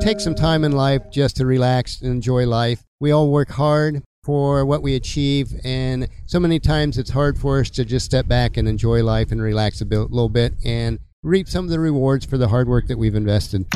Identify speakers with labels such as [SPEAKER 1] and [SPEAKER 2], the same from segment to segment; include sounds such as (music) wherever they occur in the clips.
[SPEAKER 1] take some time in life just to relax and enjoy life. We all work hard for what we achieve, and so many times it's hard for us to just step back and enjoy life and relax a bit, little bit and reap some of the rewards for the hard work that we've invested.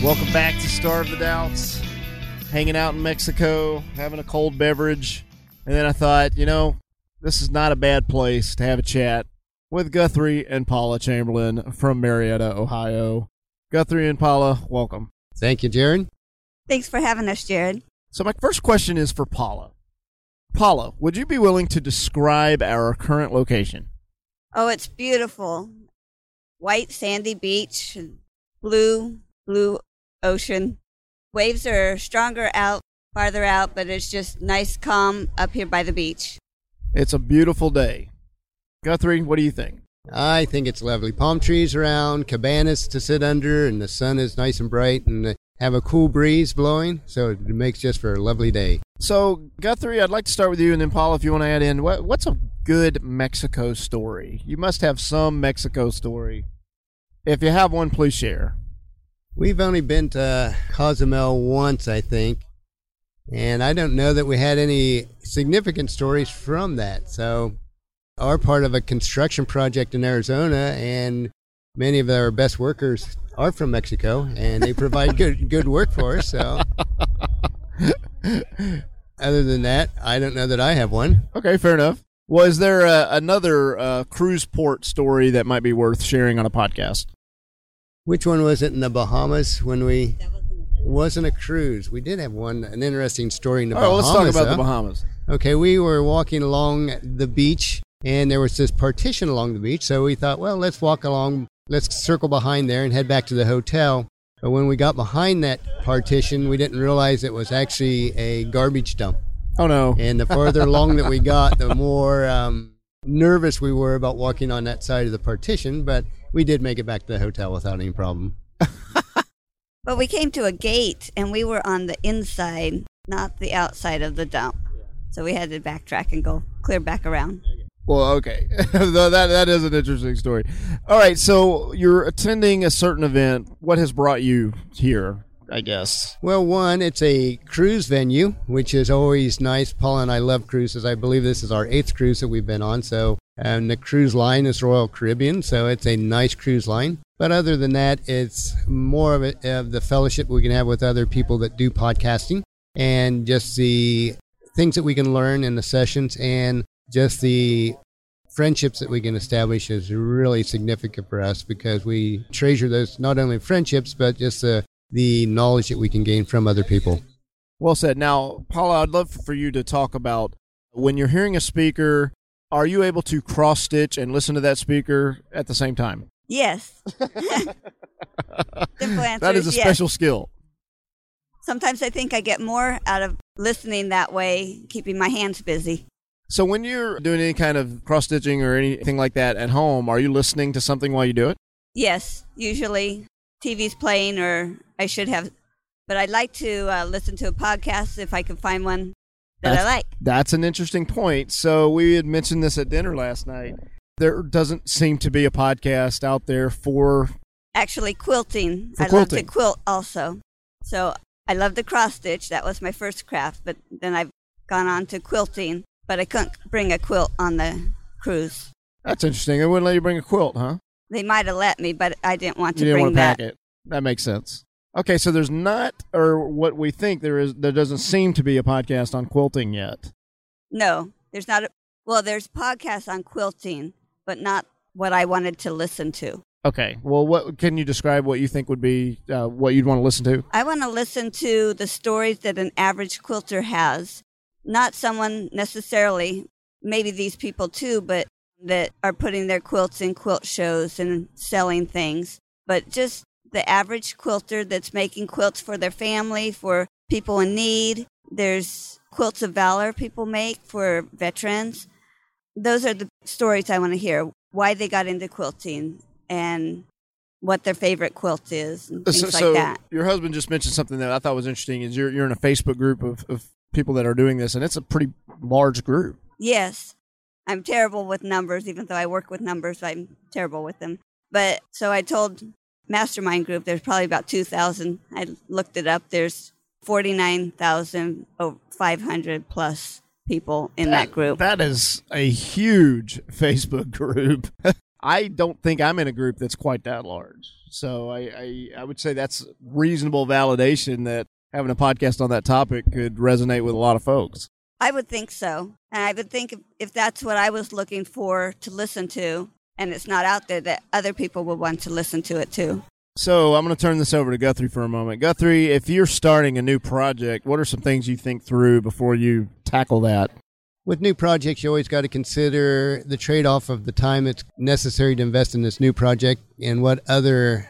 [SPEAKER 2] Welcome back to Starve the Doubts. Hanging out in Mexico, having a cold beverage. And then I thought, you know, this is not a bad place to have a chat with Guthrie and Paula Chamberlain from Marietta, Ohio. Guthrie and Paula, welcome.
[SPEAKER 1] Thank you, Jared.
[SPEAKER 3] Thanks for having us, Jared.
[SPEAKER 2] So, my first question is for Paula. Paula, would you be willing to describe our current location?
[SPEAKER 3] Oh, it's beautiful. White sandy beach, blue, blue ocean. Waves are stronger out, farther out, but it's just nice, calm up here by the beach.
[SPEAKER 2] It's a beautiful day. Guthrie, what do you think?
[SPEAKER 1] I think it's lovely. Palm trees around, cabanas to sit under, and the sun is nice and bright, and have a cool breeze blowing, so it makes just for a lovely day.
[SPEAKER 2] So, Guthrie, I'd like to start with you, and then Paula, if you want to add in, what, what's a good Mexico story? You must have some Mexico story. If you have one, please share.
[SPEAKER 1] We've only been to Cozumel once, I think, and I don't know that we had any significant stories from that. So, are part of a construction project in Arizona, and many of our best workers are from Mexico, and they provide good (laughs) good work for us. So, (laughs) other than that, I don't know that I have one.
[SPEAKER 2] Okay, fair enough. Was there uh, another uh, cruise port story that might be worth sharing on a podcast?
[SPEAKER 1] Which one was it in the Bahamas when we wasn't a cruise? We did have one an interesting story in the
[SPEAKER 2] All right,
[SPEAKER 1] Bahamas.
[SPEAKER 2] well, let's talk about
[SPEAKER 1] though.
[SPEAKER 2] the Bahamas.
[SPEAKER 1] Okay, we were walking along the beach, and there was this partition along the beach. So we thought, well, let's walk along, let's circle behind there and head back to the hotel. But when we got behind that partition, we didn't realize it was actually a garbage dump.
[SPEAKER 2] Oh no!
[SPEAKER 1] And the farther along that we got, the more um, nervous we were about walking on that side of the partition. But we did make it back to the hotel without any problem.
[SPEAKER 3] But we came to a gate and we were on the inside, not the outside of the dump. So we had to backtrack and go clear back around.
[SPEAKER 2] Well, okay, (laughs) that that is an interesting story. All right, so you're attending a certain event. What has brought you here? I guess.
[SPEAKER 1] Well, one, it's a cruise venue, which is always nice. Paul and I love cruises. I believe this is our eighth cruise that we've been on. So, and the cruise line is Royal Caribbean, so it's a nice cruise line. But other than that, it's more of, of the fellowship we can have with other people that do podcasting, and just the things that we can learn in the sessions, and just the friendships that we can establish is really significant for us because we treasure those not only friendships but just the the knowledge that we can gain from other people.
[SPEAKER 2] Well said. Now, Paula, I'd love for you to talk about when you're hearing a speaker. Are you able to cross stitch and listen to that speaker at the same time?
[SPEAKER 3] Yes. (laughs) Simple answer
[SPEAKER 2] That is a
[SPEAKER 3] yes.
[SPEAKER 2] special skill.
[SPEAKER 3] Sometimes I think I get more out of listening that way, keeping my hands busy.
[SPEAKER 2] So, when you're doing any kind of cross stitching or anything like that at home, are you listening to something while you do it?
[SPEAKER 3] Yes, usually TV's playing, or I should have, but I'd like to uh, listen to a podcast if I can find one that
[SPEAKER 2] That's-
[SPEAKER 3] I like.
[SPEAKER 2] That's an interesting point. So, we had mentioned this at dinner last night. There doesn't seem to be a podcast out there for.
[SPEAKER 3] Actually, quilting.
[SPEAKER 2] For
[SPEAKER 3] I love to quilt also. So I love the cross stitch. That was my first craft, but then I've gone on to quilting. But I couldn't bring a quilt on the cruise.
[SPEAKER 2] That's interesting. They wouldn't let you bring a quilt, huh?
[SPEAKER 3] They might have let me, but I didn't want to
[SPEAKER 2] you didn't
[SPEAKER 3] bring
[SPEAKER 2] want to
[SPEAKER 3] that.
[SPEAKER 2] pack it. That makes sense. Okay, so there's not, or what we think there is, there doesn't seem to be a podcast on quilting yet.
[SPEAKER 3] No, there's not. A, well, there's podcasts on quilting, but not what I wanted to listen to.
[SPEAKER 2] Okay, well, what can you describe what you think would be uh, what you'd want to listen to?
[SPEAKER 3] I want to listen to the stories that an average quilter has, not someone necessarily, maybe these people too, but that are putting their quilts in quilt shows and selling things, but just the average quilter that's making quilts for their family, for people in need. There's quilts of valor people make for veterans. Those are the stories I want to hear. Why they got into quilting and what their favorite quilt is and things
[SPEAKER 2] so,
[SPEAKER 3] like
[SPEAKER 2] so
[SPEAKER 3] that.
[SPEAKER 2] your husband just mentioned something that I thought was interesting. Is you're you're in a Facebook group of, of people that are doing this, and it's a pretty large group.
[SPEAKER 3] Yes. I'm terrible with numbers, even though I work with numbers, I'm terrible with them. But so I told Mastermind Group there's probably about 2,000. I looked it up. There's 49,500 plus people in that, group.
[SPEAKER 2] That is a huge Facebook group. (laughs) I don't think I'm in a group that's quite that large. So I, I, I would say that's reasonable validation that having a podcast on that topic could resonate with a lot of folks.
[SPEAKER 3] I would think so. And I would think if, if that's what I was looking for to listen to, and it's not out there, that other people would want to listen to it too.
[SPEAKER 2] So I'm going to turn this over to Guthrie for a moment. Guthrie, if you're starting a new project, what are some things you think through before you tackle that?
[SPEAKER 1] With new projects, you always got to consider the trade off of the time it's necessary to invest in this new project and what other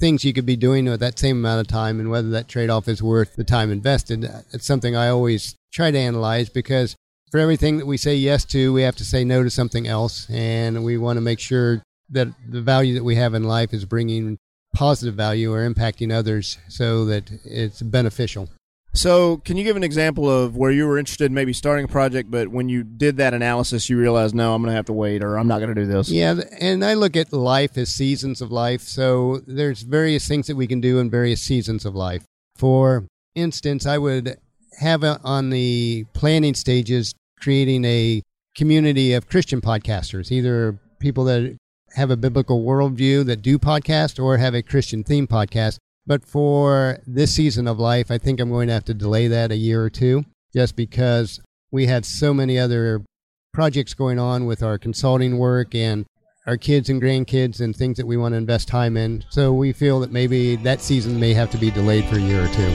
[SPEAKER 1] things you could be doing with that same amount of time and whether that trade off is worth the time invested. It's something I always try to analyze because for everything that we say yes to, we have to say no to something else. And we want to make sure that the value that we have in life is bringing positive value or impacting others so that it's beneficial.
[SPEAKER 2] So, can you give an example of where you were interested in maybe starting a project, but when you did that analysis, you realized, no, I'm going to have to wait or I'm not going to do this?
[SPEAKER 1] Yeah, and I look at life as seasons of life. So, there's various things that we can do in various seasons of life. For instance, I would have a, on the planning stages creating a community of Christian podcasters, either people that have a biblical worldview that do podcast or have a Christian theme podcast. But for this season of life, I think I'm going to have to delay that a year or two just because we have so many other projects going on with our consulting work and our kids and grandkids and things that we want to invest time in. So we feel that maybe that season may have to be delayed for a year or two.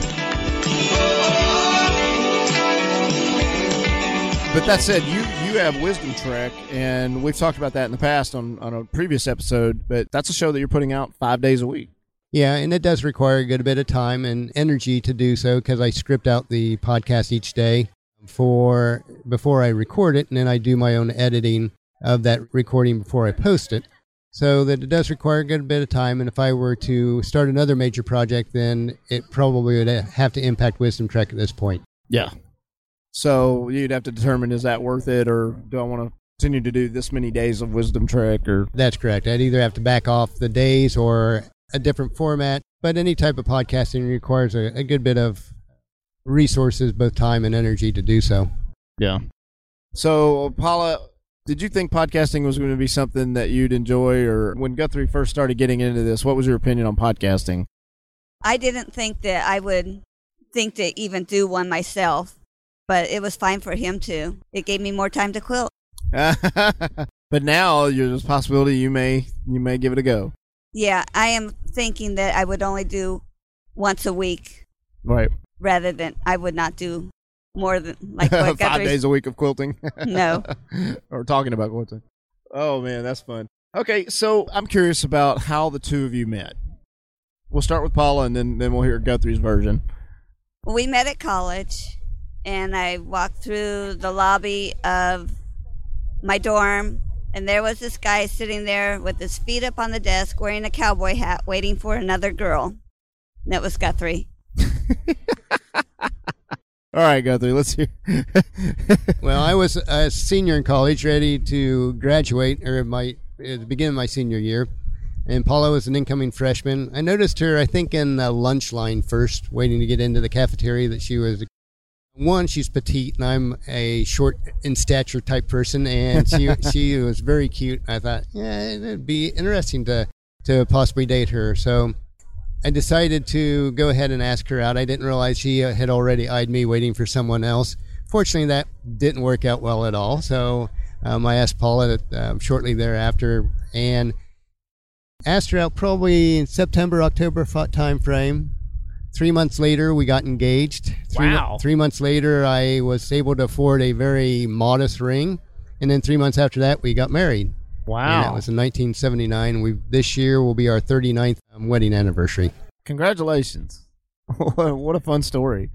[SPEAKER 2] But that said, you you have Wisdom Trek, and we've talked about that in the past on, on a previous episode. But that's a show that you're putting out five days a week.
[SPEAKER 1] Yeah, and it does require a good bit of time and energy to do so because I script out the podcast each day for before I record it, and then I do my own editing of that recording before I post it. So that it does require a good bit of time. And if I were to start another major project, then it probably would have to impact Wisdom Trek at this point.
[SPEAKER 2] Yeah, so you'd have to determine is that worth it, or do I want to continue to do this many days of Wisdom Trek? Or
[SPEAKER 1] That's correct. I'd either have to back off the days or a different format. But any type of podcasting requires a, a good bit of resources, both time and energy, to do so.
[SPEAKER 2] yeah. So Paula, did you think podcasting was going to be something that you'd enjoy, or when Guthrie first started getting into this, what was your opinion on podcasting?
[SPEAKER 3] I didn't think that I would think to even do one myself, but it was fine for him too. It gave me more time to quilt. (laughs)
[SPEAKER 2] but now there's a possibility you may you may give it a go.
[SPEAKER 3] Yeah, I am thinking that I would only do once a week
[SPEAKER 2] Right.
[SPEAKER 3] rather than I would not do more than like (laughs)
[SPEAKER 2] Five
[SPEAKER 3] Guthrie's-
[SPEAKER 2] days a week of quilting.
[SPEAKER 3] No. (laughs)
[SPEAKER 2] or talking about quilting. Oh man, that's fun. Okay, so I'm curious about how the two of you met. We'll start with Paula, and then then we'll hear Guthrie's version.
[SPEAKER 3] We met at college, and I walked through the lobby of my dorm, and there was this guy sitting there with his feet up on the desk, wearing a cowboy hat, waiting for another girl. And that was Guthrie. (laughs)
[SPEAKER 2] All right, Guthrie, let's hear. (laughs)
[SPEAKER 1] Well, I was a senior in college, ready to graduate, or my at the beginning of my senior year, and Paula was an incoming freshman. I noticed her, I think, in the lunch line first, waiting to get into the cafeteria. That she was one, she's petite, and I'm a short in stature type person, and she (laughs) she was very cute. I thought, yeah, it'd be interesting to to possibly date her. So I decided to go ahead and ask her out. I didn't realize she uh, had already eyed me, waiting for someone else. Fortunately, that didn't work out well at all. So um, I asked Paula uh, shortly thereafter and asked her out probably in September, October time frame. Three months later, we got engaged. Three,
[SPEAKER 2] Wow.
[SPEAKER 1] three months later, I was able to afford a very modest ring. And then three months after that, we got married. Wow. And that was in 1979. We this year will be our 39th um, wedding anniversary.
[SPEAKER 2] Congratulations! (laughs) what a fun story.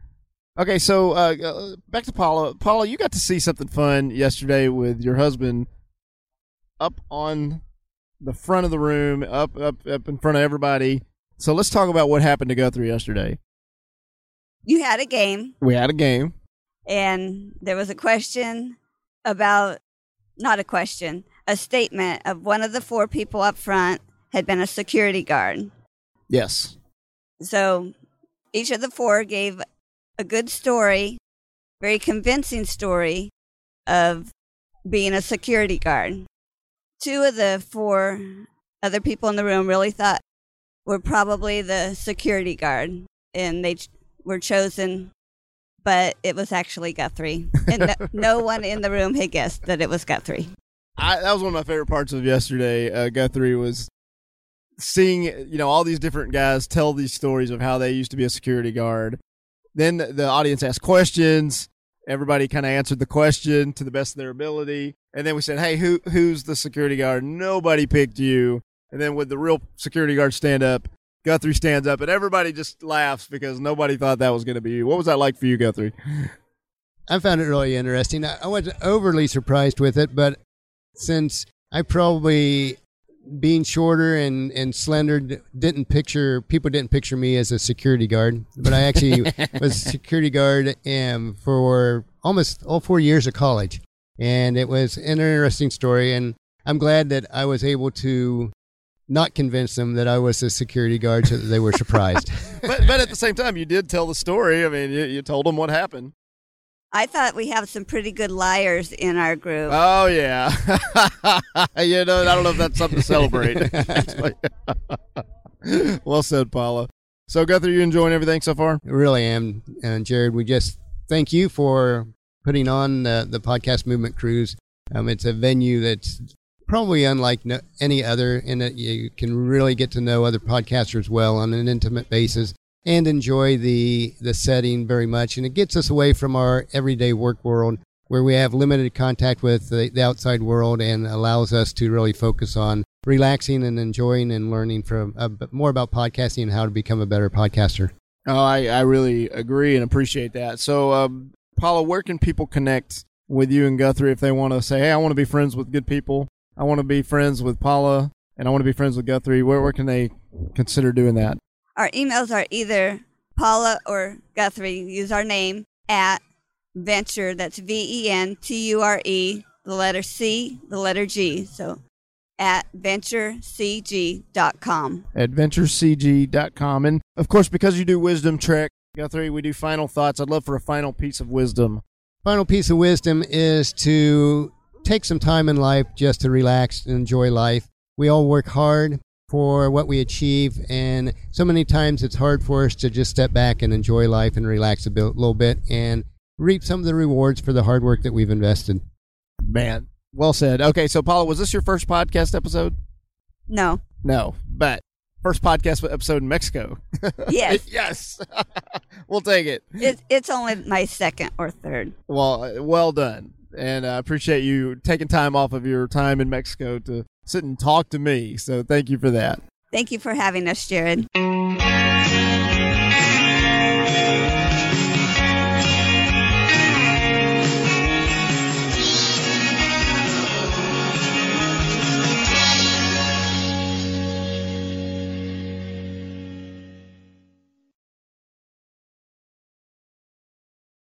[SPEAKER 2] Okay, so uh, uh, back to Paula. Paula, you got to see something fun yesterday with your husband up on the front of the room, up up up in front of everybody. So let's talk about what happened to Guthrie yesterday.
[SPEAKER 3] You had a game,
[SPEAKER 2] We had a game.
[SPEAKER 3] and there was a question about not a question, a statement of one of the four people up front had been a security guard.
[SPEAKER 2] Yes.
[SPEAKER 3] So each of the four gave a good story, very convincing story of being a security guard. Two of the four other people in the room really thought were probably the security guard, and they ch- were chosen, but it was actually Guthrie. And no, (laughs) no one in the room had guessed that it was Guthrie.
[SPEAKER 2] I, that was one of my favorite parts of yesterday. Uh, Guthrie was seeing you know all these different guys tell these stories of how they used to be a security guard. Then the, the audience asked questions. Everybody kind of answered the question to the best of their ability, and then we said, "Hey, who who's the security guard?" Nobody picked you. And then with the real security guard stand up, Guthrie stands up, and everybody just laughs because nobody thought that was going to be you. What was that like for you, Guthrie?
[SPEAKER 1] I found it really interesting. I wasn't overly surprised with it, but since I probably being shorter and, and slender didn't picture people didn't picture me as a security guard, but I actually (laughs) was a security guard um, for almost all four years of college, and it was an interesting story. And I'm glad that I was able to not convince them that I was a security guard, so that they were surprised. (laughs)
[SPEAKER 2] but but at the same time, you did tell the story. I mean, you, you told them what happened.
[SPEAKER 3] I thought we have some pretty good liars in our group.
[SPEAKER 2] Oh yeah, (laughs) you know I don't know if that's something to celebrate. (laughs) well said, Paula. So Guthrie, you enjoying everything so far?
[SPEAKER 1] I really am. And Jared, we just thank you for putting on the, the podcast movement cruise. Um, it's a venue that's probably unlike no, any other in that you can really get to know other podcasters well on an intimate basis and enjoy the the setting very much. And it gets us away from our everyday work world where we have limited contact with the, the outside world and allows us to really focus on relaxing and enjoying and learning from uh, more about podcasting and how to become a better podcaster.
[SPEAKER 2] Oh, I, I really agree and appreciate that. So, um, Paula, where can people connect with you and Guthrie if they want to say, hey, I want to be friends with good people? I want to be friends with Paula and I want to be friends with Guthrie. Where, where can they consider doing that?
[SPEAKER 3] Our emails are either Paula or Guthrie. Use our name at Venture. That's V E N T U R E, the letter C, the letter G. So at venturecg.com.
[SPEAKER 2] adventurecg.com. And of course, because you do Wisdom Trek, Guthrie, we do final thoughts. I'd love for a final piece of wisdom.
[SPEAKER 1] Final piece of wisdom is to take some time in life just to relax and enjoy life. We all work hard for what we achieve, and so many times it's hard for us to just step back and enjoy life and relax a bit, little bit and reap some of the rewards for the hard work that we've invested.
[SPEAKER 2] Man, well said. Okay, so Paula, was this your first podcast episode?
[SPEAKER 3] No.
[SPEAKER 2] No, but first podcast episode in Mexico. (laughs)
[SPEAKER 3] Yes.
[SPEAKER 2] yes. (laughs) we'll take it.
[SPEAKER 3] It, it's only my second or third.
[SPEAKER 2] Well, well done. And I appreciate you taking time off of your time in Mexico to sit and talk to me. So thank you for that.
[SPEAKER 3] Thank you for having us, Jared.